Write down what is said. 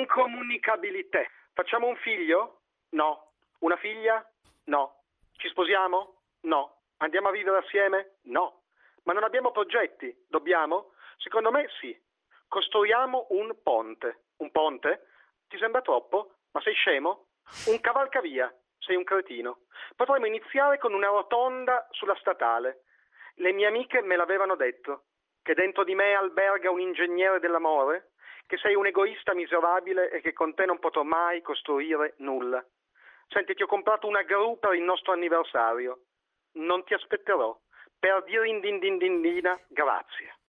Incomunicabilità. Facciamo un figlio? No. Una figlia? No. Ci sposiamo? No. Andiamo a vivere assieme? No. Ma non abbiamo progetti? Dobbiamo? Secondo me sì. Costruiamo un ponte. Un ponte? Ti sembra troppo? Ma sei scemo? Un cavalcavia. Sei un cretino. Potremmo iniziare con una rotonda sulla statale. Le mie amiche me l'avevano detto, che dentro di me alberga un ingegnere dell'amore, che sei un egoista miserabile e che con te non potrò mai costruire nulla. Senti, ti ho comprato una gru per il nostro anniversario. Non ti aspetterò. Per dirindindindindina, grazie.